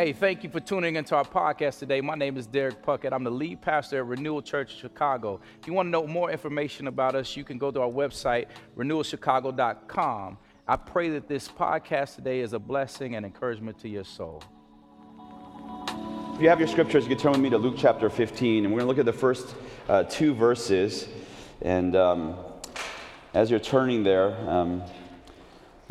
Hey, thank you for tuning into our podcast today. My name is Derek Puckett. I'm the lead pastor at Renewal Church Chicago. If you want to know more information about us, you can go to our website, renewalchicago.com. I pray that this podcast today is a blessing and encouragement to your soul. If you have your scriptures, you can turn with me to Luke chapter 15, and we're going to look at the first uh, two verses. And um, as you're turning there, um,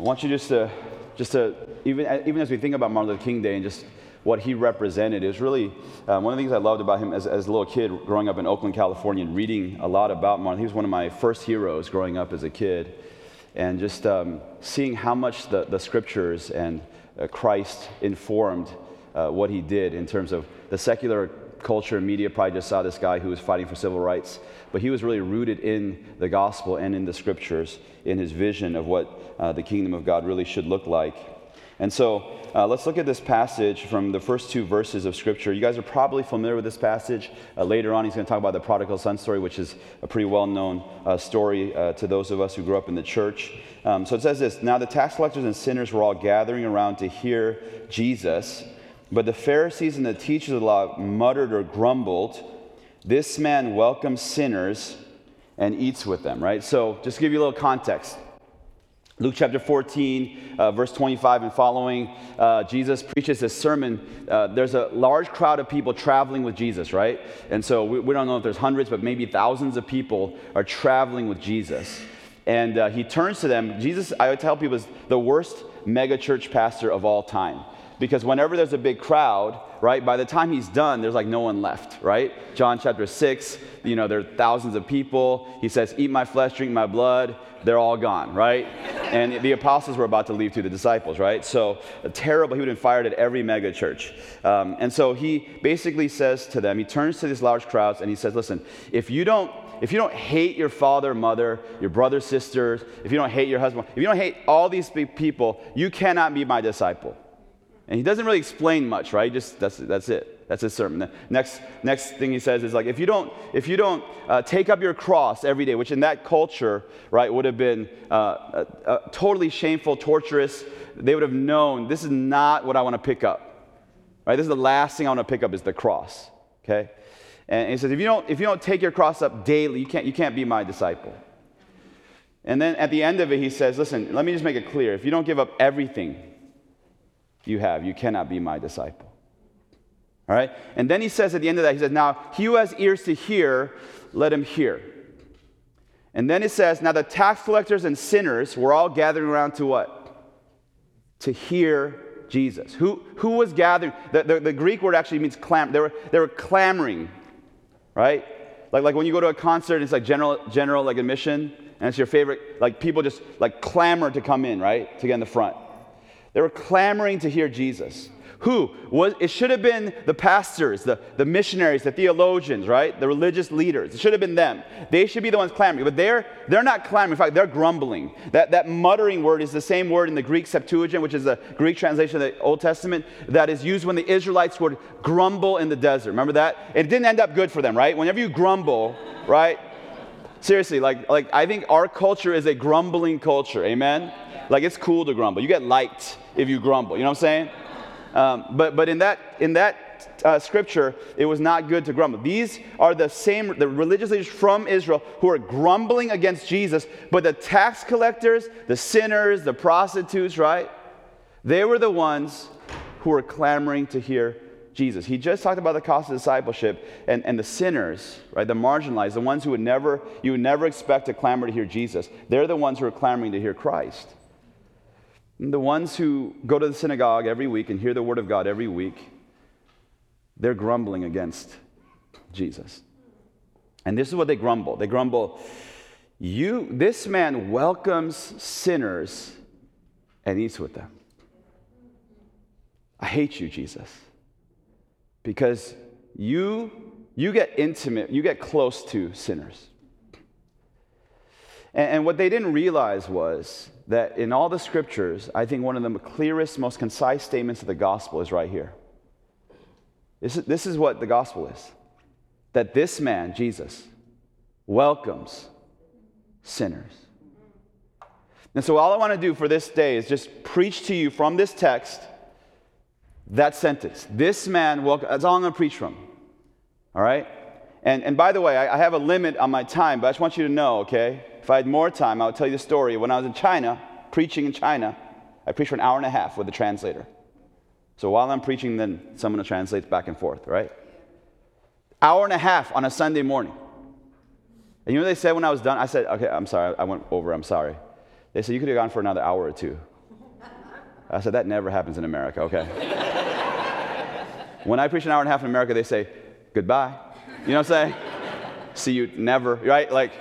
I want you just to, just to even, even as we think about Martin Luther King Day and just what he represented, is really uh, one of the things I loved about him as, as a little kid growing up in Oakland, California, and reading a lot about Martin. He was one of my first heroes growing up as a kid. And just um, seeing how much the, the scriptures and uh, Christ informed uh, what he did in terms of the secular culture and media probably just saw this guy who was fighting for civil rights, but he was really rooted in the gospel and in the scriptures, in his vision of what uh, the kingdom of God really should look like. And so uh, let's look at this passage from the first two verses of Scripture. You guys are probably familiar with this passage. Uh, later on, he's going to talk about the prodigal son story, which is a pretty well known uh, story uh, to those of us who grew up in the church. Um, so it says this Now the tax collectors and sinners were all gathering around to hear Jesus. But the Pharisees and the teachers of the law muttered or grumbled, This man welcomes sinners and eats with them, right? So, just give you a little context. Luke chapter 14, uh, verse 25 and following, uh, Jesus preaches this sermon. Uh, there's a large crowd of people traveling with Jesus, right? And so we, we, don't know if there's hundreds, but maybe thousands of people are traveling with Jesus. And uh, he turns to them. Jesus, I would tell people, is the worst mega church pastor of all time because whenever there's a big crowd, right, by the time he's done, there's like no one left, right? John chapter 6, you know, there are thousands of people. He says, Eat my flesh, drink my blood. They're all gone, right? and the apostles were about to leave to the disciples, right? So terrible. He would have been fired at every mega church. Um, and so he basically says to them, he turns to these large crowds and he says, Listen, if you don't if you don't hate your father, mother, your brothers, sisters, if you don't hate your husband, if you don't hate all these people, you cannot be my disciple. And he doesn't really explain much, right? Just that's, that's it. That's his sermon. The next, next thing he says is like, if you don't, if you don't uh, take up your cross every day, which in that culture, right, would have been uh, totally shameful, torturous, they would have known this is not what I want to pick up, right? This is the last thing I want to pick up is the cross, okay? And he says, if you don't, if you don't take your cross up daily, you can't, you can't be my disciple. And then at the end of it, he says, listen, let me just make it clear. If you don't give up everything, you have. You cannot be my disciple. All right? And then he says at the end of that, he says, Now, he who has ears to hear, let him hear. And then it says, Now the tax collectors and sinners were all gathering around to what? To hear Jesus. Who, who was gathering? The, the, the Greek word actually means clam. They were, they were clamoring, right? Like, like when you go to a concert, it's like general, general like admission, and it's your favorite, like people just like clamor to come in, right? To get in the front. They were clamoring to hear Jesus. Who? Was, it should have been the pastors, the, the missionaries, the theologians, right? The religious leaders. It should have been them. They should be the ones clamoring. But they're, they're not clamoring. In fact, they're grumbling. That, that muttering word is the same word in the Greek Septuagint, which is the Greek translation of the Old Testament, that is used when the Israelites would grumble in the desert. Remember that? It didn't end up good for them, right? Whenever you grumble, right? Seriously, like, like I think our culture is a grumbling culture. Amen? Like it's cool to grumble. You get liked if you grumble. You know what I'm saying? Um, but but in that in that uh, scripture, it was not good to grumble. These are the same the religious leaders from Israel who are grumbling against Jesus. But the tax collectors, the sinners, the prostitutes, right? They were the ones who were clamoring to hear Jesus. He just talked about the cost of discipleship and, and the sinners, right? The marginalized, the ones who would never, you would never expect to clamor to hear Jesus. They're the ones who are clamoring to hear Christ. The ones who go to the synagogue every week and hear the word of God every week, they're grumbling against Jesus. And this is what they grumble. They grumble, you this man welcomes sinners and eats with them. I hate you, Jesus. Because you you get intimate, you get close to sinners. And, and what they didn't realize was that in all the scriptures, I think one of the clearest, most concise statements of the gospel is right here. This is, this is what the gospel is that this man, Jesus, welcomes sinners. And so, all I want to do for this day is just preach to you from this text That sentence. This man, welcome, that's all I'm going to preach from. All right? And, and by the way, I, I have a limit on my time, but I just want you to know, okay? If I had more time, I would tell you the story. When I was in China, preaching in China, I preached for an hour and a half with a translator. So while I'm preaching, then someone translates back and forth, right? Hour and a half on a Sunday morning. And you know they said when I was done? I said, okay, I'm sorry, I went over, I'm sorry. They said, you could have gone for another hour or two. I said, that never happens in America, okay? when I preach an hour and a half in America, they say, goodbye. You know what I'm saying? See you never, right? Like,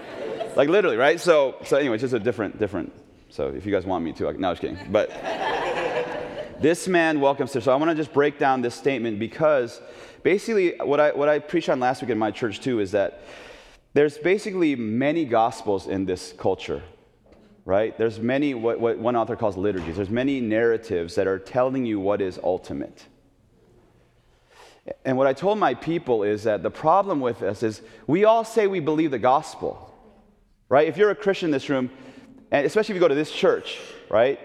like literally, right? So, so anyway, it's just a different, different. So if you guys want me to, I, no, was kidding. But this man welcomes to. So I want to just break down this statement because basically what I, what I preached on last week in my church too is that there's basically many gospels in this culture right there's many what, what one author calls liturgies there's many narratives that are telling you what is ultimate and what i told my people is that the problem with us is we all say we believe the gospel right if you're a christian in this room and especially if you go to this church right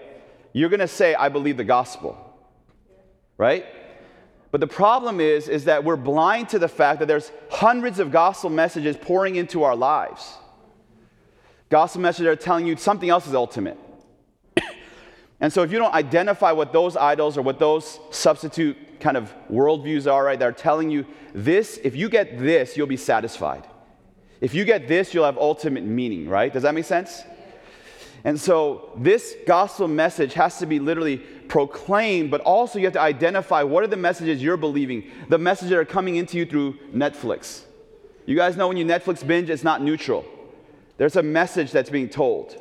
you're going to say i believe the gospel right but the problem is, is that we're blind to the fact that there's hundreds of gospel messages pouring into our lives. Gospel messages are telling you something else is ultimate. and so if you don't identify what those idols or what those substitute kind of worldviews are, right, they're telling you this, if you get this, you'll be satisfied. If you get this, you'll have ultimate meaning, right? Does that make sense? And so this gospel message has to be literally proclaimed, but also you have to identify what are the messages you're believing, the messages that are coming into you through Netflix. You guys know when you Netflix binge, it's not neutral. There's a message that's being told,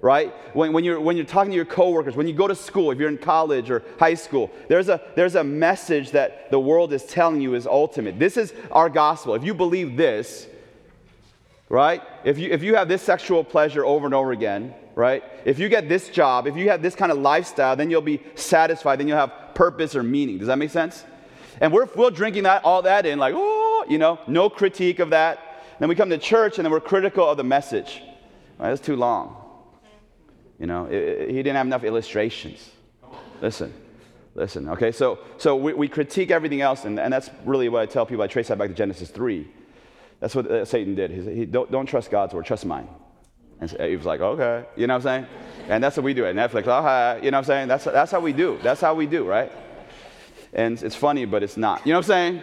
right? When, when, you're, when you're talking to your coworkers, when you go to school, if you're in college or high school, there's a, there's a message that the world is telling you is ultimate. This is our gospel. If you believe this, right? If you, if you have this sexual pleasure over and over again, right? If you get this job, if you have this kind of lifestyle, then you'll be satisfied, then you'll have purpose or meaning. Does that make sense? And we're, we're drinking that, all that in, like, oh, you know, no critique of that. Then we come to church and then we're critical of the message. Right, that's too long. You know, it, it, he didn't have enough illustrations. Listen, listen, okay? So, so we, we critique everything else, and, and that's really what I tell people. I trace that back to Genesis 3. That's what uh, Satan did. He said, he, don't, don't trust God's word, trust mine. And he was like, okay, you know what I'm saying? And that's what we do at Netflix. Oh, hi. You know what I'm saying? That's, that's how we do. That's how we do, right? And it's funny, but it's not. You know what I'm saying?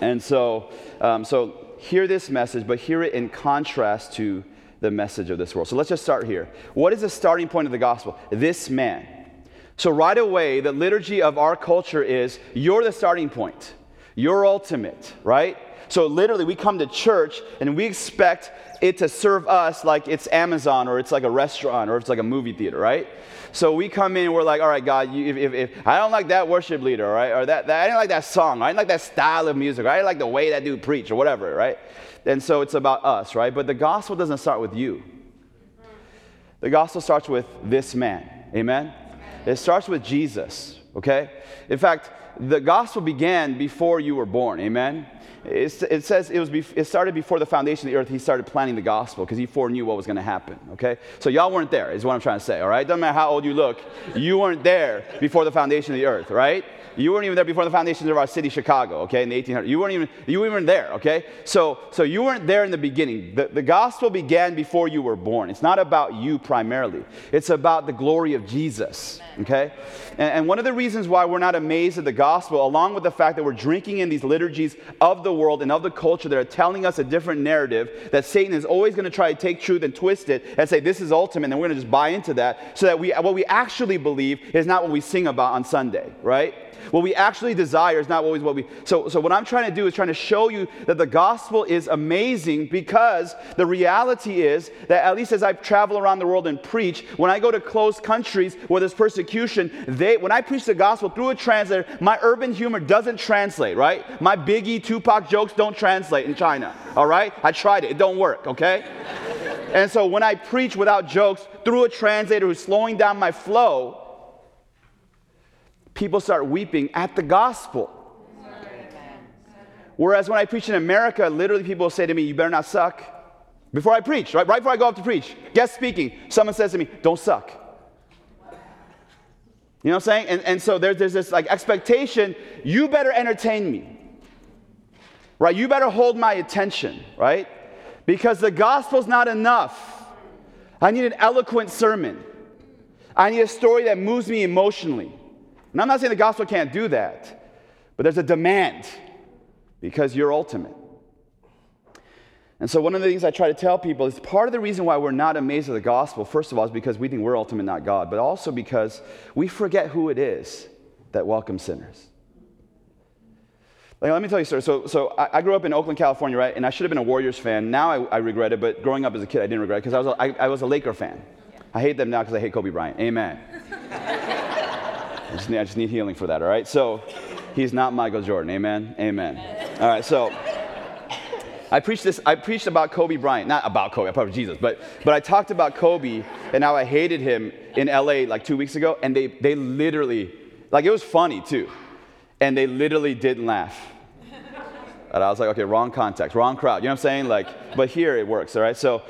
And so, um, so hear this message, but hear it in contrast to the message of this world. So let's just start here. What is the starting point of the gospel? This man. So right away, the liturgy of our culture is you're the starting point. You're ultimate, right? So literally, we come to church and we expect it to serve us like it's Amazon or it's like a restaurant or it's like a movie theater, right? So we come in and we're like, all right, God, you, if, if, if, I don't like that worship leader, right? Or that, that I didn't like that song, I didn't like that style of music, I didn't like the way that dude preached or whatever, right? And so it's about us, right? But the gospel doesn't start with you. The gospel starts with this man, amen? It starts with Jesus, okay? In fact, the gospel began before you were born, amen? It, says it, was it started before the foundation of the earth. He started planning the gospel because he foreknew what was going to happen. Okay? So y'all weren't there, is what I'm trying to say, all right? Doesn't matter how old you look, you weren't there before the foundation of the earth, right? You weren't even there before the foundations of our city, Chicago, okay, in the 1800s. You weren't even, you weren't there, okay? So, so you weren't there in the beginning. The, the gospel began before you were born. It's not about you primarily, it's about the glory of Jesus, okay? And, and one of the reasons why we're not amazed at the gospel, along with the fact that we're drinking in these liturgies of the world and of the culture that are telling us a different narrative, that Satan is always going to try to take truth and twist it and say, this is ultimate, and we're going to just buy into that, so that we, what we actually believe is not what we sing about on Sunday, right? What we actually desire is not always what we. So, so what I'm trying to do is trying to show you that the gospel is amazing because the reality is that at least as I travel around the world and preach, when I go to closed countries where there's persecution, they when I preach the gospel through a translator, my urban humor doesn't translate, right? My Biggie, Tupac jokes don't translate in China. All right? I tried it. It don't work, okay? and so when I preach without jokes through a translator who's slowing down my flow, people start weeping at the gospel. Whereas when I preach in America, literally people say to me, You better not suck. Before I preach, right? Right before I go up to preach, guest speaking, someone says to me, Don't suck. You know what I'm saying? And, and so there's, there's this like expectation, you better entertain me. Right? You better hold my attention, right? Because the gospel's not enough. I need an eloquent sermon. I need a story that moves me emotionally. And I'm not saying the gospel can't do that, but there's a demand because you're ultimate. And so, one of the things I try to tell people is part of the reason why we're not amazed at the gospel, first of all, is because we think we're ultimate, not God, but also because we forget who it is that welcomes sinners. Like, let me tell you story. So, so I, I, grew up in Oakland, California, right? And I should have been a Warriors fan. Now I, I regret it, but growing up as a kid, I didn't regret it because I, was I, I was a Laker fan. I hate them now because I hate Kobe Bryant. Amen. I, just need, I just need healing for that, all right? So, he's not Michael Jordan. Amen. Amen. All right, so. I preached this, I preached about Kobe Bryant, not about Kobe, I probably Jesus, but, but I talked about Kobe and how I hated him in LA like two weeks ago, and they, they literally, like it was funny too, and they literally didn't laugh. And I was like, okay, wrong context, wrong crowd. You know what I'm saying? Like, but here it works, all right? So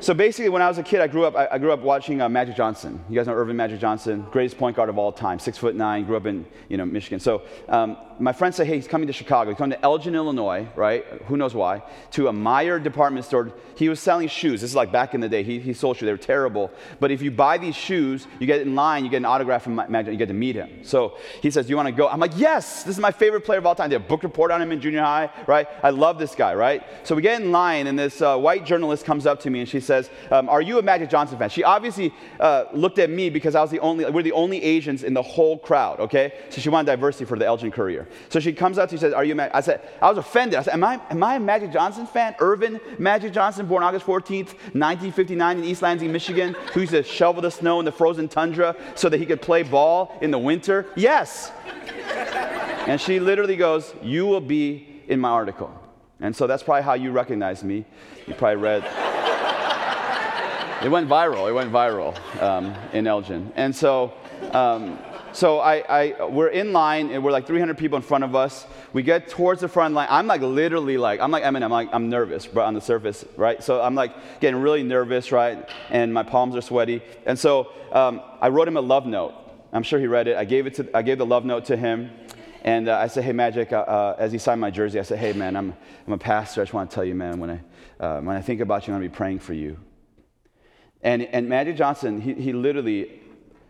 so basically, when I was a kid, I grew up. I, grew up watching uh, Magic Johnson. You guys know Earvin Magic Johnson, greatest point guard of all time, six foot nine. Grew up in you know Michigan. So um, my friend said, "Hey, he's coming to Chicago. He's coming to Elgin, Illinois, right? Who knows why? To a Meijer department store. He was selling shoes. This is like back in the day. He, he sold shoes. They were terrible. But if you buy these shoes, you get in line. You get an autograph from Magic. You get to meet him. So he says, "Do you want to go?" I'm like, "Yes. This is my favorite player of all time." They have a book report on him in junior high, right? I love this guy, right? So we get in line, and this uh, white journalist comes up to me and she says, um, "Are you a Magic Johnson fan? She obviously uh, looked at me because I was the only, we're the only Asians in the whole crowd, okay? So she wanted diversity for the Elgin Courier. So she comes up to me, and says, Are you Magic? I said, I was offended. I said, Am I, am I a Magic Johnson fan? Earvin Magic Johnson, born August 14th, 1959 in East Lansing, Michigan, who used to shovel the snow in the frozen tundra so that he could play ball in the winter? Yes. and she literally goes, You will be in my article. And so that's probably how you recognize me. You probably read. It went viral. It went viral um, in Elgin. And so, um, so I, I, we're in line, and we're like 300 people in front of us. We get towards the front line. I'm like literally like, I'm like Eminem, I'm like, I'm nervous, but on the surface, right? So I'm like getting really nervous, right? And my palms are sweaty. And so um, I wrote him a love note. I'm sure he read it. I gave, it to, I gave the love note to him. And uh, I said, hey, Magic, uh, uh, as he signed my jersey, I said, hey, man, I'm, I'm a pastor. I just want to tell you, man, when I, uh, when I think about you, I'm going to be praying for you. And, and Magic Johnson, he, he literally,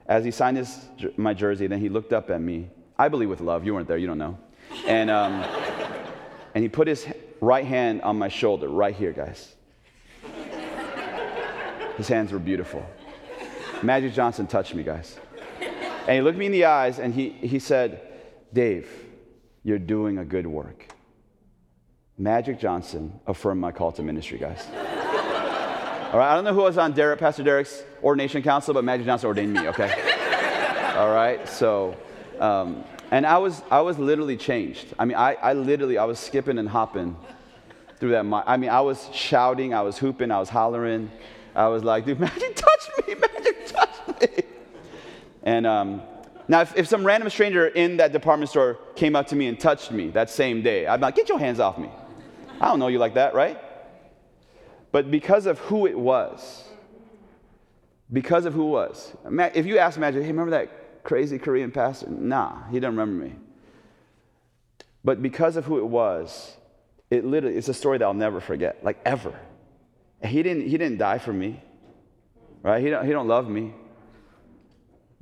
as he signed his, my jersey, then he looked up at me. I believe with love. You weren't there, you don't know. And, um, and he put his right hand on my shoulder, right here, guys. His hands were beautiful. Magic Johnson touched me, guys. And he looked me in the eyes and he, he said, Dave, you're doing a good work. Magic Johnson affirmed my call to ministry, guys. All right, I don't know who was on Derek, Pastor Derek's ordination council, but Magic Johnson ordained me, okay? All right, so, um, and I was, I was literally changed. I mean, I, I literally, I was skipping and hopping through that. I mean, I was shouting, I was hooping, I was hollering. I was like, dude, Magic touch me, Magic touch me. And um, now, if, if some random stranger in that department store came up to me and touched me that same day, I'd be like, get your hands off me. I don't know you like that, right? But because of who it was. Because of who it was. If you ask Magic, hey, remember that crazy Korean pastor? Nah, he doesn't remember me. But because of who it was, it literally, it's a story that I'll never forget, like ever. He didn't, he didn't die for me, right? He don't, he don't love me.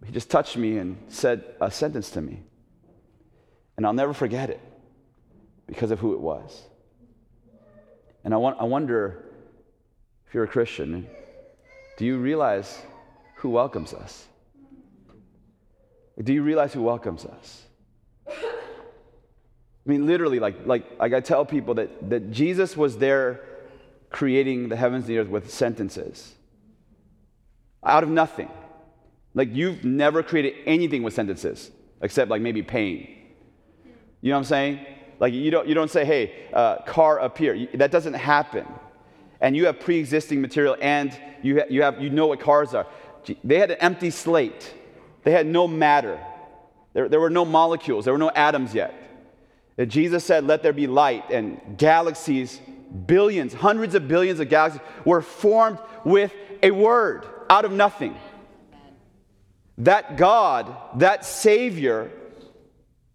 He just touched me and said a sentence to me. And I'll never forget it because of who it was. And I, want, I wonder you're a Christian, do you realize who welcomes us? Do you realize who welcomes us? I mean, literally, like, like, like I tell people that, that Jesus was there creating the heavens and the earth with sentences out of nothing. Like, you've never created anything with sentences except, like, maybe pain. You know what I'm saying? Like, you don't, you don't say, hey, uh, car appear. That doesn't happen and you have pre-existing material and you, ha- you, have, you know what cars are. They had an empty slate. They had no matter. There, there were no molecules. There were no atoms yet. And Jesus said, let there be light and galaxies, billions, hundreds of billions of galaxies were formed with a word out of nothing. that God, that Savior,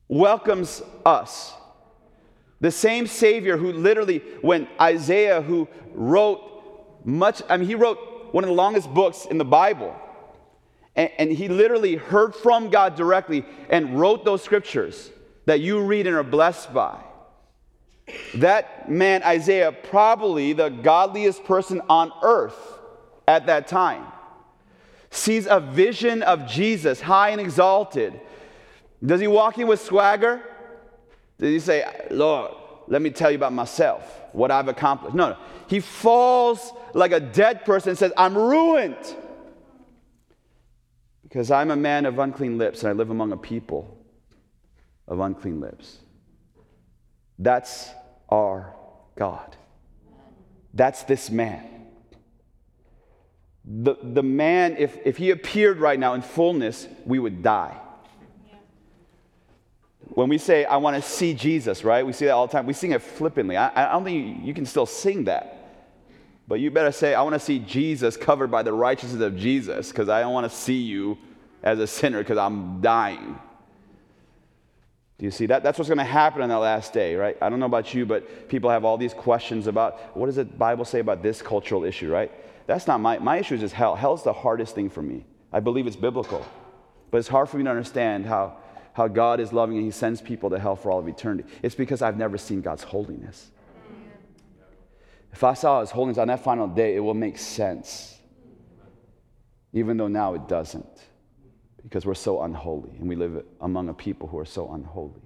welcomes us. The same Savior who literally, when Isaiah, who wrote much, I mean, he wrote one of the longest books in the Bible, and, and he literally heard from God directly and wrote those scriptures that you read and are blessed by. That man, Isaiah, probably the godliest person on earth at that time, sees a vision of Jesus high and exalted. Does he walk in with swagger? Does he say, Lord, let me tell you about myself, what I've accomplished? No, no. He falls like a dead person and says, I'm ruined because I'm a man of unclean lips and I live among a people of unclean lips. That's our God. That's this man. The, the man, if, if he appeared right now in fullness, we would die. When we say, I want to see Jesus, right? We see that all the time. We sing it flippantly. I, I don't think you, can still sing that. But you better say, I want to see Jesus covered by the righteousness of Jesus because I don't want to see you as a sinner because I'm dying. Do you see that? That's what's going to happen on that last day, right? I don't know about you, but people have all these questions about what does the Bible say about this cultural issue, right? That's not my, my issue is just hell. Hell's the hardest thing for me. I believe it's biblical. But it's hard for me to understand how, how God is loving and He sends people to hell for all of eternity. It's because I've never seen God's holiness. If I saw His holiness on that final day, it will make sense. Even though now it doesn't because we're so unholy and we live among a people who are so unholy.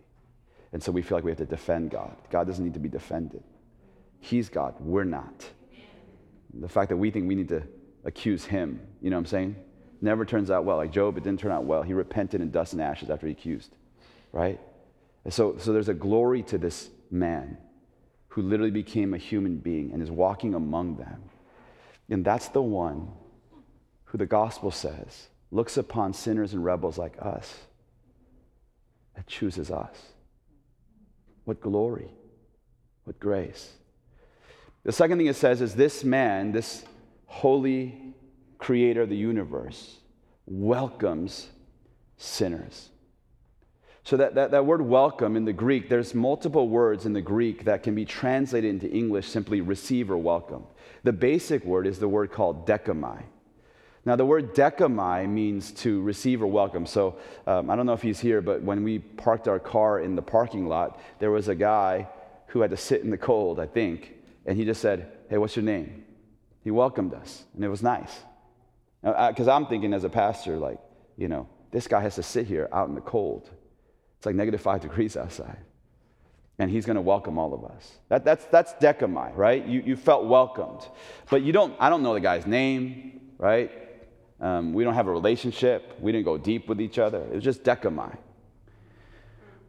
And so we feel like we have to defend God. God doesn't need to be defended. He's God, we're not. The fact that we think we need to accuse him, you know what I'm saying? Never turns out well. Like Job, it didn't turn out well. He repented in dust and ashes after he accused, right? And so, so there's a glory to this man who literally became a human being and is walking among them. And that's the one who the gospel says looks upon sinners and rebels like us and chooses us. What glory, what grace. The second thing it says is this man, this holy creator of the universe, welcomes sinners. So, that, that, that word welcome in the Greek, there's multiple words in the Greek that can be translated into English simply receive or welcome. The basic word is the word called dechomai. Now, the word dechomai means to receive or welcome. So, um, I don't know if he's here, but when we parked our car in the parking lot, there was a guy who had to sit in the cold, I think, and he just said, Hey, what's your name? He welcomed us, and it was nice. Because I'm thinking as a pastor, like, you know, this guy has to sit here out in the cold. It's like negative five degrees outside. And he's going to welcome all of us. That, that's, that's dechomai, right? You, you felt welcomed. But you don't, I don't know the guy's name, right? Um, we don't have a relationship. We didn't go deep with each other. It was just dechomai.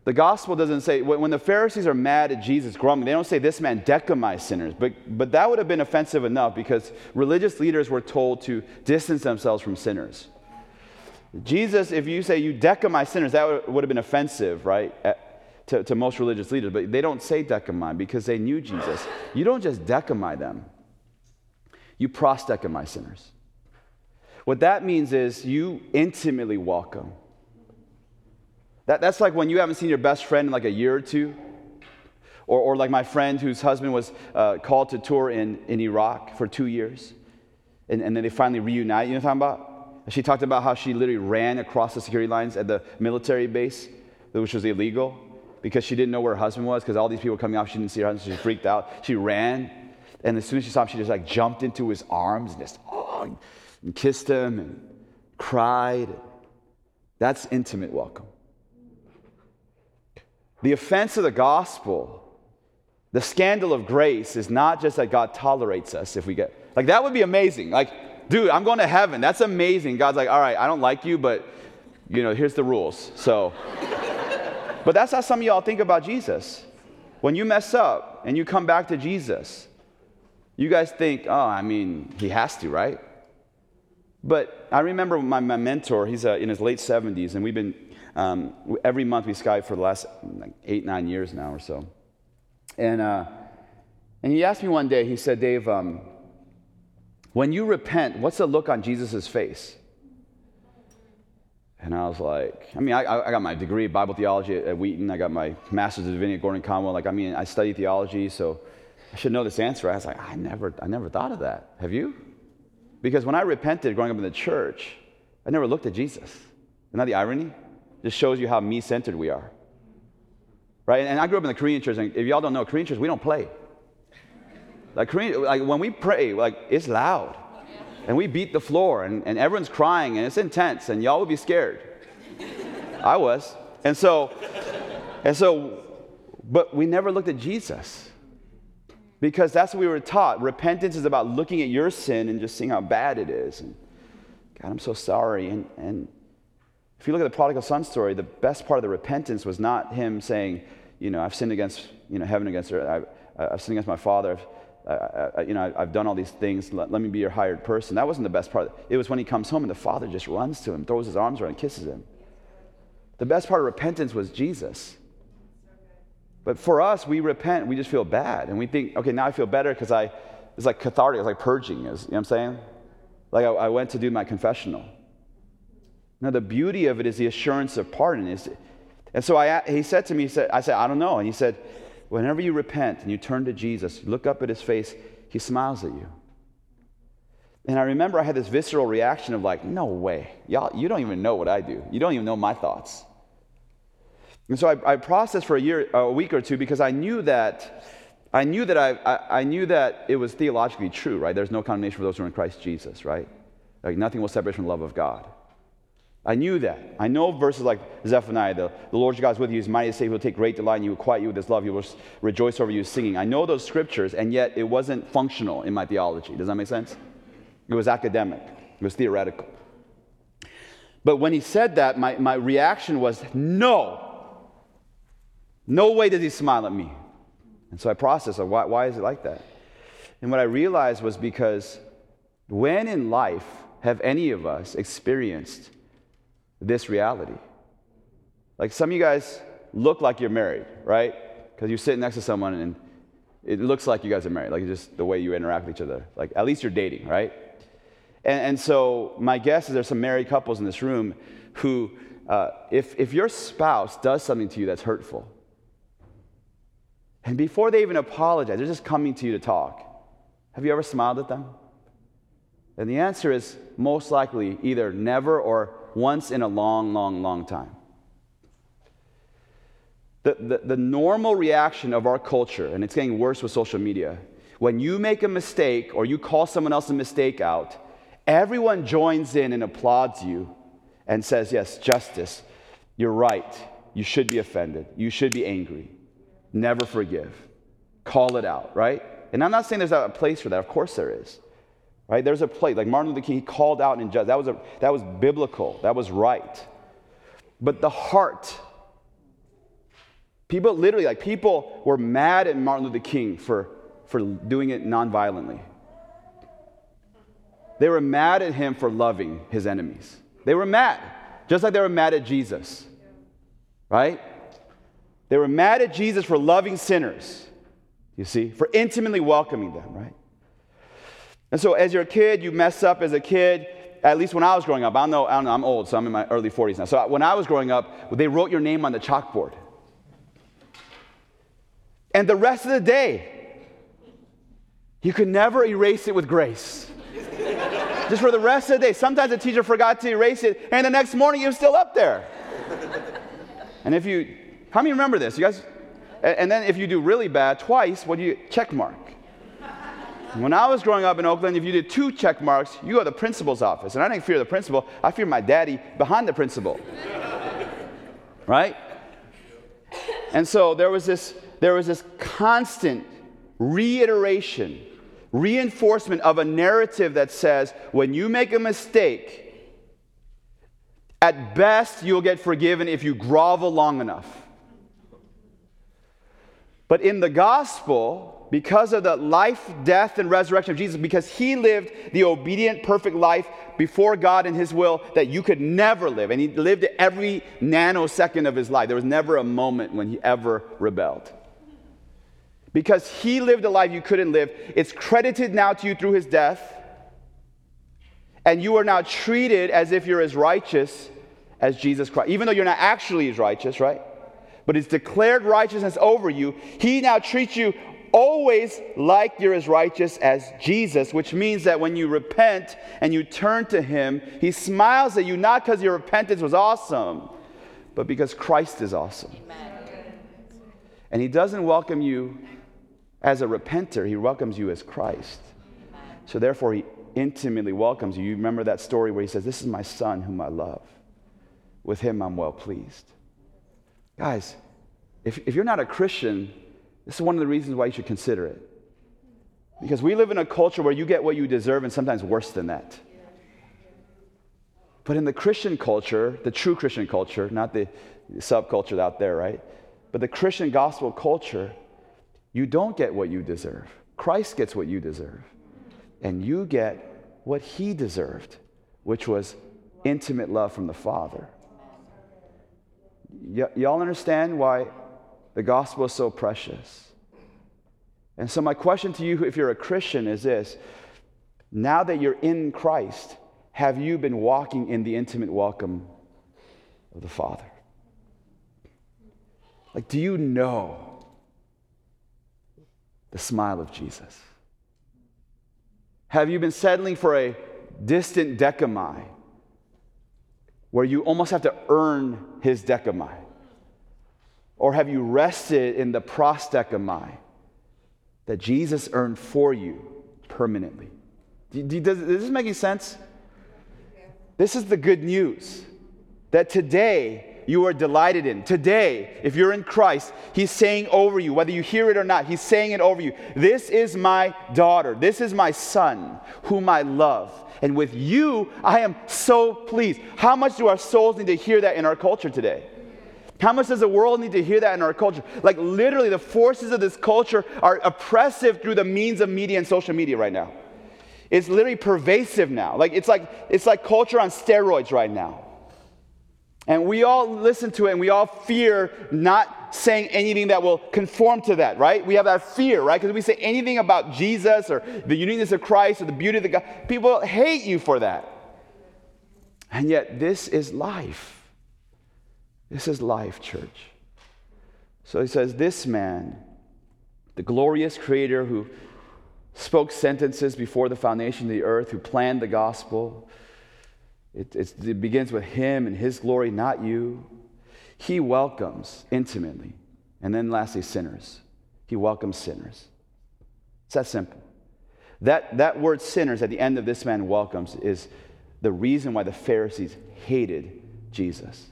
The gospel doesn't say, when the Pharisees are mad at Jesus grumbling, they don't say this man dechomai sinners. But, but that would have been offensive enough because religious leaders were told to distance themselves from sinners. Jesus, if you say you dechomai sinners, that would, would have been offensive, right? To, to, most religious leaders. But they don't say dechomai because they knew Jesus. You don't just dechomai them, you prosdechomai sinners. What that means is you intimately welcome. That, that's like when you haven't seen your best friend in like a year or two. Or, or like my friend whose husband was uh, called to tour in, in Iraq for two years. And, and then they finally reunite. You know what I'm talking about? She talked about how she literally ran across the security lines at the military base, which was illegal, because she didn't know where her husband was, because all these people were coming off, she didn't see her husband, so she freaked out. She ran, and as soon as she saw him, she just like jumped into his arms and just, oh, and kissed him and cried. That's intimate welcome. The offense of the gospel, the scandal of grace, is not just that God tolerates us if we get, like, that would be amazing. Like, dude, I'm going to heaven. That's amazing. God's like, all right, I don't like you, but, you know, here's the rules. So, but that's how some of y'all think about Jesus. When you mess up and you come back to Jesus, you guys think, oh, I mean, he has to, right? But I remember my, my mentor, he's uh, in his late 70s, and we've been, um, every month we Skype for the last like, eight, nine years now or so. And, uh, and he asked me one day, he said, Dave, um, when you repent, what's the look on Jesus' face? And I was like, I mean, I, I got my degree in Bible theology at, at Wheaton. I got my master's of divinity at Gordon Conwell. Like, I mean, I studied theology, so I should know this answer. I was like, I never, I never thought of that. Have you? Because when I repented growing up in the church, I never looked at Jesus. Isn't that the irony? Just shows you how me centered we are. Right? And I grew up in the Korean church, and if y'all don't know, Korean church, we don't play. Like, Korean, like when we pray, like it's loud. And we beat the floor, and, and everyone's crying, and it's intense, and y'all would be scared. I was. And so, and so, but we never looked at Jesus. Because that's what we were taught. Repentance is about looking at your sin and just seeing how bad it is. And God, I'm so sorry. And, and if you look at the prodigal son story, the best part of the repentance was not him saying, you know, I've sinned against, you know, heaven against her. I've, I've sinned against my father. I, I, you know, I've done all these things. Let, let, me be your hired person. That wasn't the best part. It was when he comes home and the father just runs to him, throws his arms around, kisses him. The best part of repentance was Jesus. But for us, we repent, we just feel bad. And we think, okay, now I feel better because I, it's like cathartic, it's like purging, is, you know what I'm saying? Like I, I went to do my confessional. Now, the beauty of it is the assurance of pardon. Is, and so I, he said to me, he said, I said, I don't know. And he said, whenever you repent and you turn to Jesus, look up at his face, he smiles at you. And I remember I had this visceral reaction of like, no way. Y'all, you don't even know what I do. You don't even know my thoughts. And so I, I, processed for a year, a week or two, because I knew that, I knew that I, I, I, knew that it was theologically true, right? There's no condemnation for those who are in Christ Jesus, right? Like nothing will separate from the love of God. I knew that. I know verses like Zephaniah, the, the Lord your God is with you, he's mighty to save, he will take great delight in you, will quiet you with his love, he will rejoice over you singing. I know those scriptures, and yet it wasn't functional in my theology. Does that make sense? It was academic, it was theoretical. But when he said that, my, my reaction was, no, no way does he smile at me. And so I processed, why, why is it like that? And what I realized was because when in life have any of us experienced this reality? Like some of you guys look like you're married, right? Because you're sitting next to someone and it looks like you guys are married, like just the way you interact with each other. Like at least you're dating, right? And, and so my guess is there's some married couples in this room who, uh, if, if your spouse does something to you that's hurtful, and before they even apologize, they're just coming to you to talk. Have you ever smiled at them? And the answer is most likely either never or once in a long, long, long time. The, the, the, normal reaction of our culture, and it's getting worse with social media, when you make a mistake or you call someone else a mistake out, everyone joins in and applauds you and says, Yes, justice, you're right. You should be offended. You should be angry never forgive. Call it out, right? And I'm not saying there's not a place for that. Of course there is. Right? There's a place. Like Martin Luther King, he called out and judged. That was, a, that was biblical. That was right. But the heart, people literally, like people were mad at Martin Luther King for, for doing it nonviolently. They were mad at him for loving his enemies. They were mad, just like they were mad at Jesus. Right? They were mad at Jesus for loving sinners, you see, for intimately welcoming them, right? And so, as you're a kid, you mess up as a kid. At least when I was growing up, I know, I I'm old, so I'm in my early 40s now. So, when I was growing up, they wrote your name on the chalkboard. And the rest of the day, you could never erase it with grace. Just for the rest of the day. Sometimes the teacher forgot to erase it, and the next morning was still up there. And if you how many remember this? You guys? And then if you do really bad twice, what do you check mark? When I was growing up in Oakland, if you did two check marks, you go to the principal's office. And I didn't fear the principal, I feared my daddy behind the principal. right? And so there was this, there was this constant reiteration, reinforcement of a narrative that says when you make a mistake, at best you'll get forgiven if you grovel long enough. But in the gospel, because of the life, death, and resurrection of Jesus, because he lived the obedient, perfect life before God and his will that you could never live, and he lived every nanosecond of his life. There was never a moment when he ever rebelled. Because he lived a life you couldn't live, it's credited now to you through his death, and you are now treated as if you're as righteous as Jesus Christ. Even though you're not actually as righteous, right? But His declared righteousness over you, He now treats you always like you're as righteous as Jesus, which means that when you repent and you turn to Him, He smiles at you not because your repentance was awesome, but because Christ is awesome. Amen. And He doesn't welcome you as a repenter, He welcomes you as Christ. So therefore, He intimately welcomes you. You remember that story where He says, This is my Son whom I love. With Him I'm well pleased. Guys, if, if you're not a Christian, this is one of the reasons why you should consider it. Because we live in a culture where you get what you deserve and sometimes worse than that. But in the Christian culture, the true Christian culture, not the subculture out there, right? But the Christian gospel culture, you don't get what you deserve. Christ gets what you deserve. And you get what he deserved, which was intimate love from the Father. Y- y'all understand why the gospel is so precious. And so, my question to you, if you're a Christian, is this now that you're in Christ, have you been walking in the intimate welcome of the Father? Like, do you know the smile of Jesus? Have you been settling for a distant dechomai where you almost have to earn his dechomai? Or have you rested in the prosdechomai that Jesus earned for you permanently? Does, is this making sense? This is the good news that today you are delighted in. Today, if you're in Christ, He's saying over you, whether you hear it or not, He's saying it over you. This is my daughter. This is my son, whom I love. And with you, I am so pleased. How much do our souls need to hear that in our culture today? How much does the world need to hear that in our culture? Like, literally, the forces of this culture are oppressive through the means of media and social media right now. It's literally pervasive now. Like, it's like, it's like culture on steroids right now. And we all listen to it and we all fear not saying anything that will conform to that, right? We have that fear, right? Because we say anything about Jesus or the uniqueness of Christ or the beauty of the God, people hate you for that. And yet, this is life. This is life, church. So he says, This man, the glorious creator who spoke sentences before the foundation of the earth, who planned the gospel, it, it begins with him and his glory, not you. He welcomes intimately. And then lastly, sinners. He welcomes sinners. It's that simple. That, that word sinners at the end of this man welcomes is the reason why the Pharisees hated Jesus.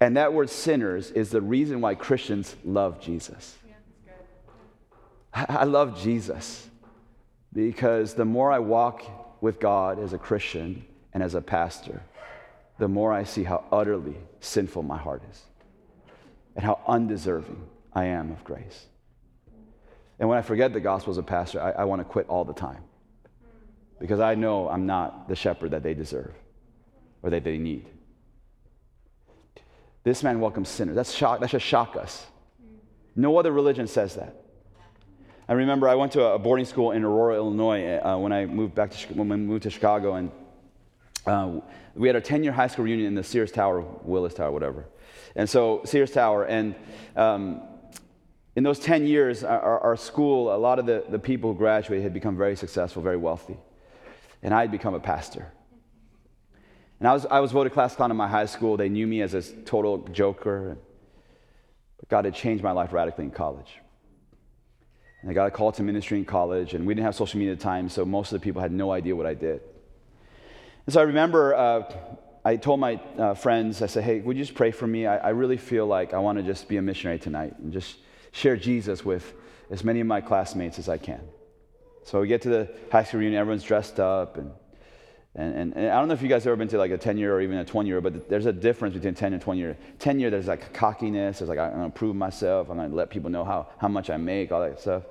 And that word sinners is the reason why Christians love Jesus. Yeah, I, love Jesus because the more I walk with God as a Christian and as a pastor, the more I see how utterly sinful my heart is and how undeserving I am of grace. And when I forget the gospel as a pastor, I, I want to quit all the time because I know I'm not the shepherd that they deserve or that they need. This man welcomes sinners. That's shock, that should shock us. No other religion says that. I remember I went to a boarding school in Aurora, Illinois, uh, when I moved back to when we moved to Chicago, and uh, we had our 10-year high school reunion in the Sears Tower, Willis Tower, whatever. And so Sears Tower, and um, in those 10 years, our, our, school, a lot of the, the people who graduated had become very successful, very wealthy, and I had become a pastor. And I was, I was voted class clown in my high school. They knew me as a total joker. But God had changed my life radically in college. And I got a call to ministry in college, and we didn't have social media at the time, so most of the people had no idea what I did. And so I remember uh, I told my uh, friends, I said, hey, would you just pray for me? I, I really feel like I want to just be a missionary tonight and just share Jesus with as many of my classmates as I can. So we get to the high school reunion, everyone's dressed up, and and, and, and, I don't know if you guys ever been to like a 10 year or even a 20 year, but there's a difference between 10 and 20 year. 10 year, there's like cockiness. There's like, I'm going to prove myself. I'm going to let people know how, how much I make, all that stuff.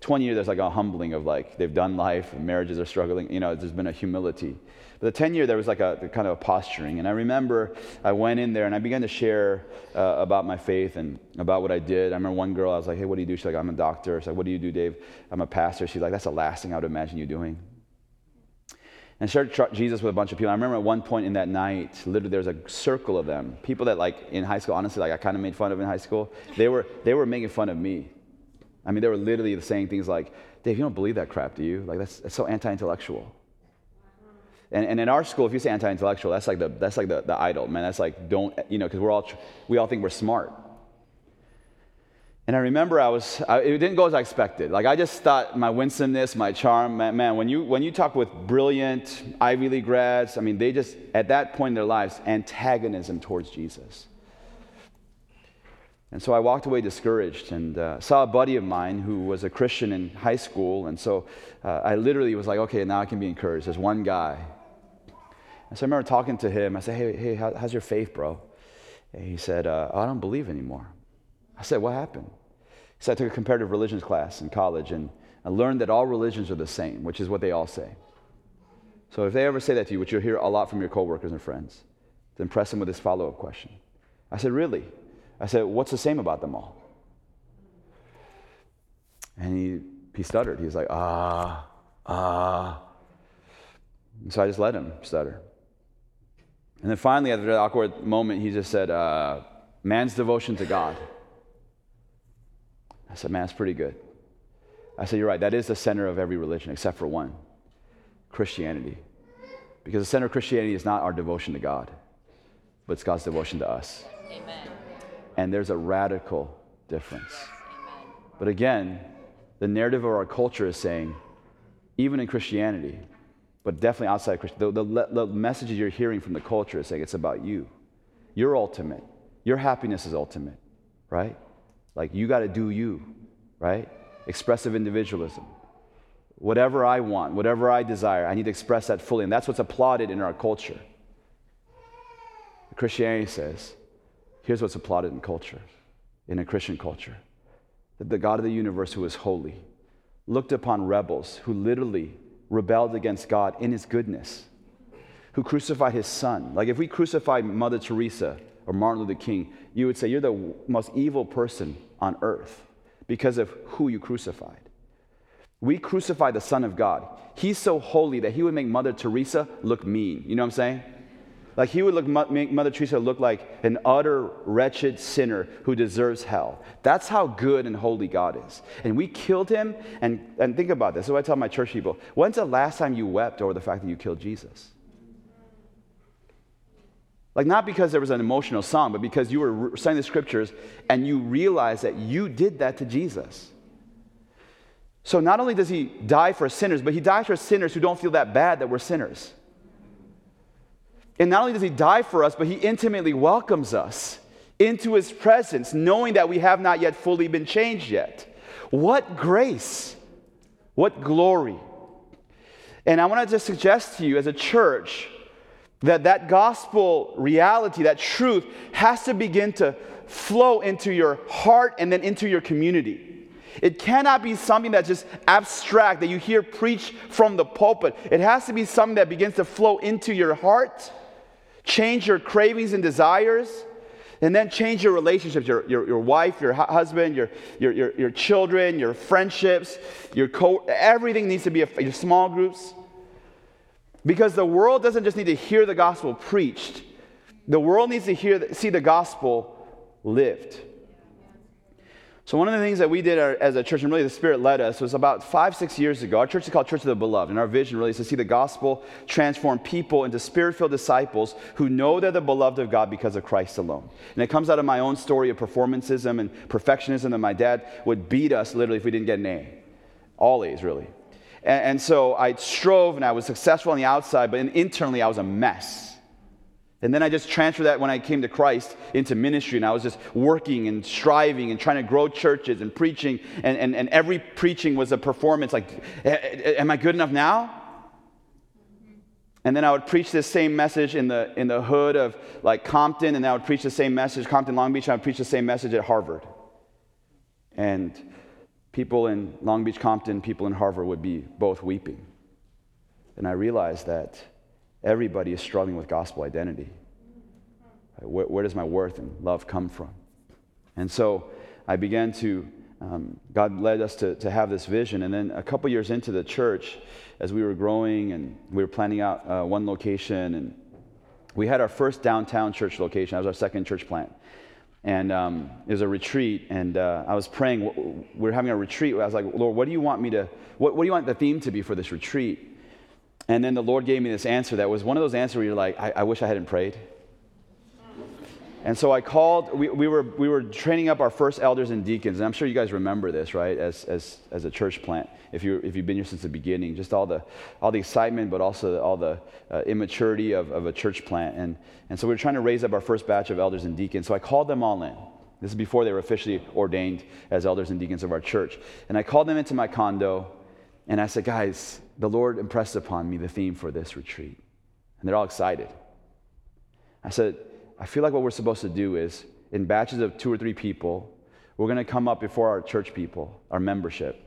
20 year, there's like a humbling of like, they've done life, marriages are struggling. You know, there's been a humility. But the 10 year, there was like a, kind of a posturing. And I remember I went in there and I began to share uh, about my faith and about what I did. I remember one girl, I was like, hey, what do you do? She's like, I'm a doctor. She's like, what do you do, Dave? I'm a pastor. She's like, that's the last thing I would imagine you doing. And shared Jesus with a bunch of people. I remember at one point in that night, literally there was a circle of them. People that like in high school, honestly, like I kind of made fun of in high school. They were, they were making fun of me. I mean, they were literally saying things like, Dave, you don't believe that crap, do you? Like, that's, that's so anti intellectual. And, and, in our school, if you say anti intellectual, that's like, the, that's like the, the idol, man. That's like, don't, you know, because we're all, we all think we're smart. And I remember I was, I, it didn't go as I expected. Like, I just thought my winsomeness, my charm, man, man, when, you, when you talk with brilliant Ivy League grads, I mean, they just, at that point in their lives, antagonism towards Jesus. And so I walked away discouraged and uh, saw a buddy of mine who was a Christian in high school. And so uh, I literally was like, okay, now I can be encouraged. There's one guy. And so I remember talking to him. I said, hey, hey how, how's your faith, bro? And he said, uh, oh, I don't believe anymore. I said, What happened? He said, I took a comparative religions class in college and I learned that all religions are the same, which is what they all say. So if they ever say that to you, which you'll hear a lot from your coworkers and friends, then press them with this follow up question. I said, Really? I said, What's the same about them all? And he, he stuttered. He was like, Ah, ah. And so I just let him stutter. And then finally, after that awkward moment, he just said, uh, Man's devotion to God. I said, man, that's pretty good. I said, you're right. That is the center of every religion except for one Christianity. Because the center of Christianity is not our devotion to God, but it's God's devotion to us. Amen. And there's a radical difference. Amen. But again, the narrative of our culture is saying, even in Christianity, but definitely outside Christianity, the, the, the messages you're hearing from the culture is saying it's about you. You're ultimate. Your happiness is ultimate, right? Like, you got to do you, right? Expressive individualism. Whatever I want, whatever I desire, I need to express that fully. And that's what's applauded in our culture. Christianity says, here's what's applauded in culture, in a Christian culture that the God of the universe, who is holy, looked upon rebels who literally rebelled against God in his goodness, who crucified his son. Like if we crucified Mother Teresa or Martin Luther King, you would say you're the most evil person on earth because of who you crucified. We crucified the Son of God. He's so holy that he would make Mother Teresa look mean. You know what I'm saying? Like he would look, make Mother Teresa look like an utter wretched sinner who deserves hell. That's how good and holy God is. And we killed him. And, and think about this. So I tell my church people when's the last time you wept over the fact that you killed Jesus? Like, not because there was an emotional song, but because you were reciting the scriptures and you realized that you did that to Jesus. So, not only does he die for sinners, but he dies for sinners who don't feel that bad that we're sinners. And not only does he die for us, but he intimately welcomes us into his presence, knowing that we have not yet fully been changed yet. What grace! What glory! And I want to just suggest to you as a church that that gospel reality, that truth, has to begin to flow into your heart and then into your community. It cannot be something that's just abstract that you hear preached from the pulpit. It has to be something that begins to flow into your heart, change your cravings and desires, and then change your relationships your, your, your wife, your husband, your, your, your, your children, your friendships, your co everything needs to be a, your small groups. Because the world doesn't just need to hear the gospel preached, the world needs to hear, see the gospel lived. So, one of the things that we did as a church, and really the Spirit led us, was about five, six years ago. Our church is called Church of the Beloved, and our vision really is to see the gospel transform people into spirit filled disciples who know they're the beloved of God because of Christ alone. And it comes out of my own story of performancism and perfectionism that my dad would beat us literally if we didn't get an A. All A's, really. And, and so I strove and I was successful on the outside, but internally I was a mess. And then I just transferred that when I came to Christ into ministry, and I was just working and striving and trying to grow churches and preaching, and, and, and every preaching was a performance like, am I good enough now? And then I would preach this same message in the, in the hood of like Compton, and I would preach the same message, Compton, Long Beach, and I would preach the same message at Harvard. And people in Long Beach, Compton, people in Harvard would be both weeping. And I realized that everybody is struggling with gospel identity. Where, where, does my worth and love come from? And so I began to um, God led us to, to have this vision. And then a couple years into the church, as we were growing and we were planning out uh, one location, and we had our first downtown church location. That was our second church plant. And um, it was a retreat, and uh, I was praying. We were having a retreat. I was like, Lord, what do you want me to, what, what do you want the theme to be for this retreat? And then the Lord gave me this answer that was one of those answers where you're like, I, I wish I hadn't prayed. And so I called, we, we, were, we were training up our first elders and deacons, and I'm sure you guys remember this, right, as, as, as a church plant, if, you, if you've been here since the beginning, just all the, all the excitement, but also all the uh, immaturity of, of a church plant. And, and so we were trying to raise up our first batch of elders and deacons. So I called them all in. This is before they were officially ordained as elders and deacons of our church. And I called them into my condo, and I said, guys, the Lord impressed upon me the theme for this retreat. And they're all excited. I said, I feel like what we're supposed to do is, in batches of two or three people, we're going to come up before our church people, our membership,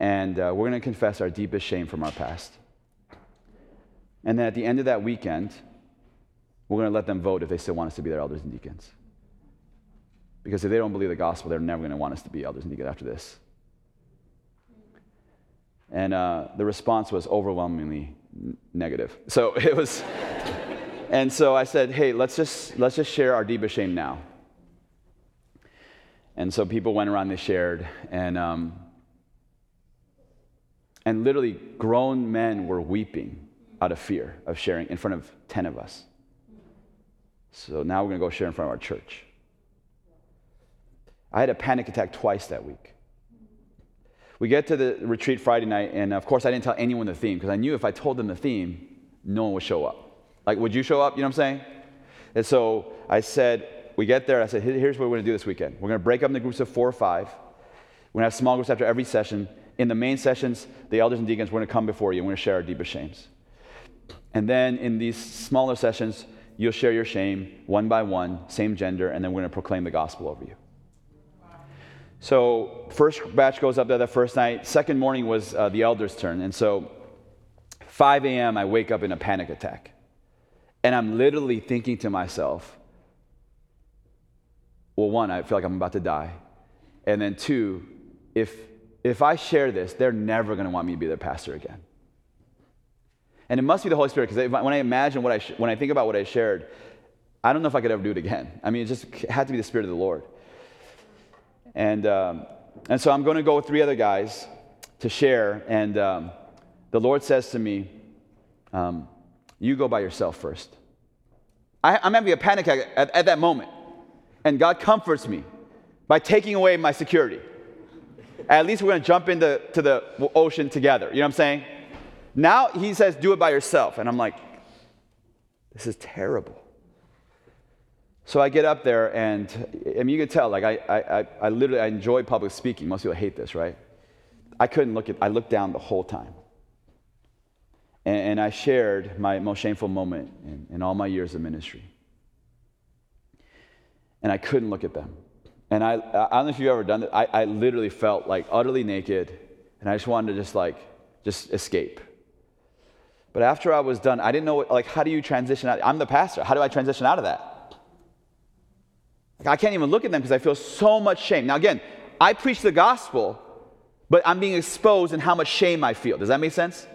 and uh, we're going to confess our deepest shame from our past. And then at the end of that weekend, we're going to let them vote if they still want us to be their elders and deacons. Because if they don't believe the gospel, they're never going to want us to be elders and deacons after this. And uh, the response was overwhelmingly n- negative. So it was. And so I said, hey, let's just, let's just share our deepest shame now. And so people went around, they shared, and, um, and literally grown men were weeping out of fear of sharing in front of 10 of us. So now we're going to go share in front of our church. I had a panic attack twice that week. We get to the retreat Friday night, and of course, I didn't tell anyone the theme because I knew if I told them the theme, no one would show up. Like, would you show up? You know what I'm saying? And so I said, we get there, I said, here's what we're going to do this weekend. We're going to break up into groups of four or five. We're going to have small groups after every session. In the main sessions, the elders and deacons, we're going to come before you we're going to share our deepest shames. And then in these smaller sessions, you'll share your shame one by one, same gender, and then we're going to proclaim the gospel over you. So, first batch goes up there the first night. Second morning was uh, the elders' turn. And so, 5 a.m., I wake up in a panic attack. And I'm literally thinking to myself, well, one, I feel like I'm about to die. And then two, if, if I share this, they're never going to want me to be their pastor again. And it must be the Holy Spirit, because when I imagine what I, sh- when I think about what I shared, I don't know if I could ever do it again. I mean, it just had to be the Spirit of the Lord. And, um, and so I'm going to go with three other guys to share. And um, the Lord says to me, um, you go by yourself first. I, am having a panic at, at, at that moment. And God comforts me by taking away my security. At least we're going to jump into to the ocean together. You know what I'm saying? Now he says, do it by yourself. And I'm like, this is terrible. So I get up there, and I mean, you can tell, like, I, I, I literally I enjoy public speaking. Most people hate this, right? I couldn't look at, I looked down the whole time. And, and I shared my most shameful moment in, in all my years of ministry. And I couldn't look at them. And I, I don't know if you've ever done that. I, I literally felt like utterly naked, and I just wanted to just like, just escape. But after I was done, I didn't know, like, how do you transition out? I'm the pastor. How do I transition out of that? Like, I can't even look at them because I feel so much shame. Now, again, I preach the gospel, but I'm being exposed in how much shame I feel. Does that make sense?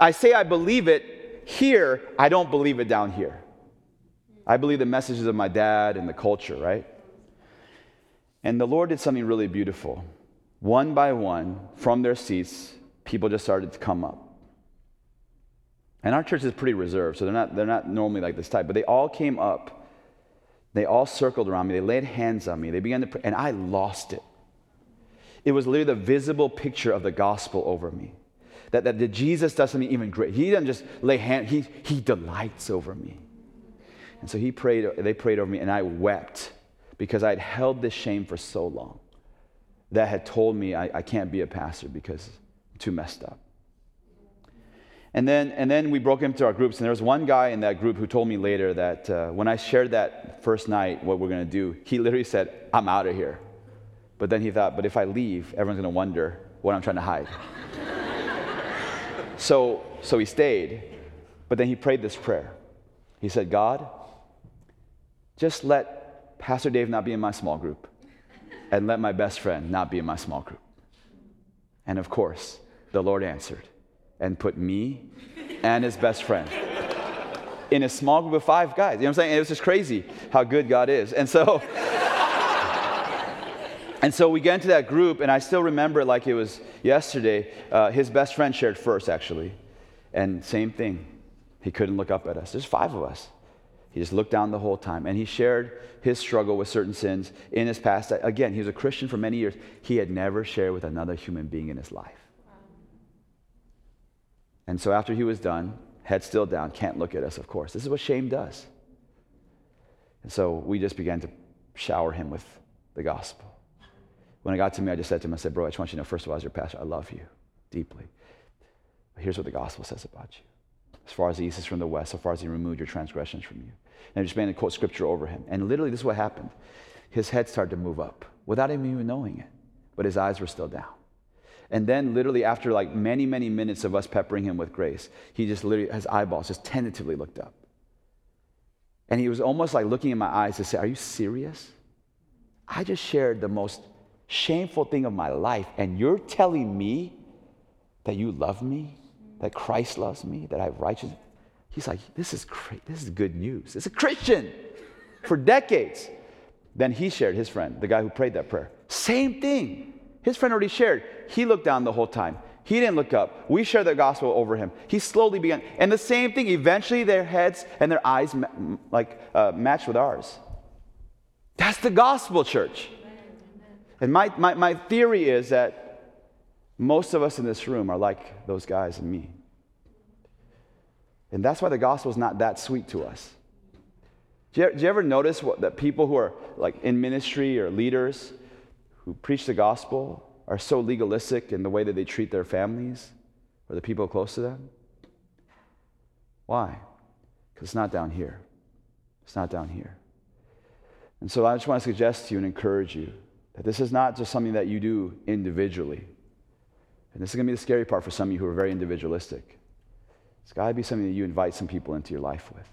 I say I believe it here, I don't believe it down here. I believe the messages of my dad and the culture, right? And the Lord did something really beautiful. One by one, from their seats, people just started to come up. And our church is pretty reserved, so they're not, they're not normally like this type, but they all came up. They all circled around me. They laid hands on me. They began to pray, and I lost it. It was literally the visible picture of the gospel over me. That, that, that Jesus does something even great. He doesn't just lay hand, he, he delights over me. And so he prayed, they prayed over me, and I wept because I'd held this shame for so long that had told me I, I can't be a pastor because I'm too messed up. And then, and then we broke into our groups, and there was one guy in that group who told me later that uh, when I shared that first night what we're going to do, he literally said, I'm out of here. But then he thought, but if I leave, everyone's going to wonder what I'm trying to hide. So, so he stayed, but then he prayed this prayer. He said, God, just let Pastor Dave not be in my small group. and let my best friend not be in my small group. And of course, the Lord answered and put me and his best friend in a small group of five guys. You know what I'm saying? It was just crazy how good God is. And so, and so we get into that group, and I still remember like it was yesterday. Uh, his best friend shared first, actually. And same thing. He couldn't look up at us. There's five of us. He just looked down the whole time. And he shared his struggle with certain sins in his past. Again, he was a Christian for many years. He had never shared with another human being in his life. And so after he was done, head still down, can't look at us, of course. This is what shame does. And so we just began to shower him with the gospel. When it got to me, I just said to him, I said, Bro, I just want you to know, first of all, as your pastor, I love you deeply. But here's what the gospel says about you. As far as the east is from the west, so far as he removed your transgressions from you. And I just began to quote scripture over him. And literally, this is what happened. His head started to move up without him even knowing it, but his eyes were still down. And then, literally, after like many, many minutes of us peppering him with grace, he just literally, his eyeballs just tentatively looked up. And he was almost like looking in my eyes to say, Are you serious? I just shared the most shameful thing of my life, and you're telling me that you love me, that Christ loves me, that I have righteousness. He's like, This is great. This is good news. It's a Christian for decades. Then he shared his friend, the guy who prayed that prayer. Same thing. His friend already shared. He looked down the whole time. He didn't look up. We shared the gospel over him. He slowly began. And the same thing, eventually their heads and their eyes like uh, matched with ours. That's the gospel, church. And my, my, my theory is that most of us in this room are like those guys and me. And that's why the gospel is not that sweet to us. Do you, you ever notice what, that people who are like in ministry or leaders, who preach the gospel are so legalistic in the way that they treat their families or the people close to them? Why? Because it's not down here. It's not down here. And so I just want to suggest to you and encourage you that this is not just something that you do individually. And this is going to be the scary part for some of you who are very individualistic. It's got to be something that you invite some people into your life with.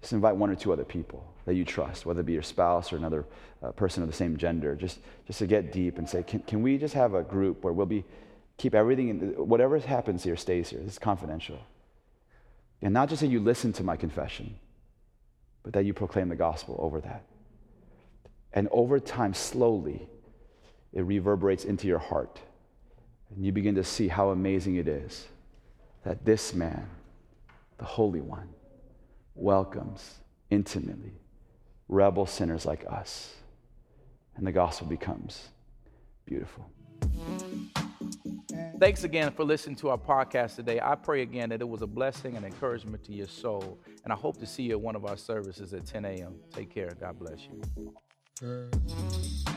Just invite one or two other people that you trust, whether it be your spouse or another uh, person of the same gender, just, just to get deep and say, can, can we just have a group where we'll be, keep everything, in, whatever happens here stays here. This is confidential. And not just that you listen to my confession, but that you proclaim the gospel over that. And over time, slowly, it reverberates into your heart. And you begin to see how amazing it is that this man, the Holy One, welcomes intimately rebel sinners like us. And the gospel becomes beautiful. Thanks again for listening to our podcast today. I pray again that it was a blessing and encouragement to your soul. And I hope to see you at one of our services at 10 a.m. Take care. God bless you. Uh.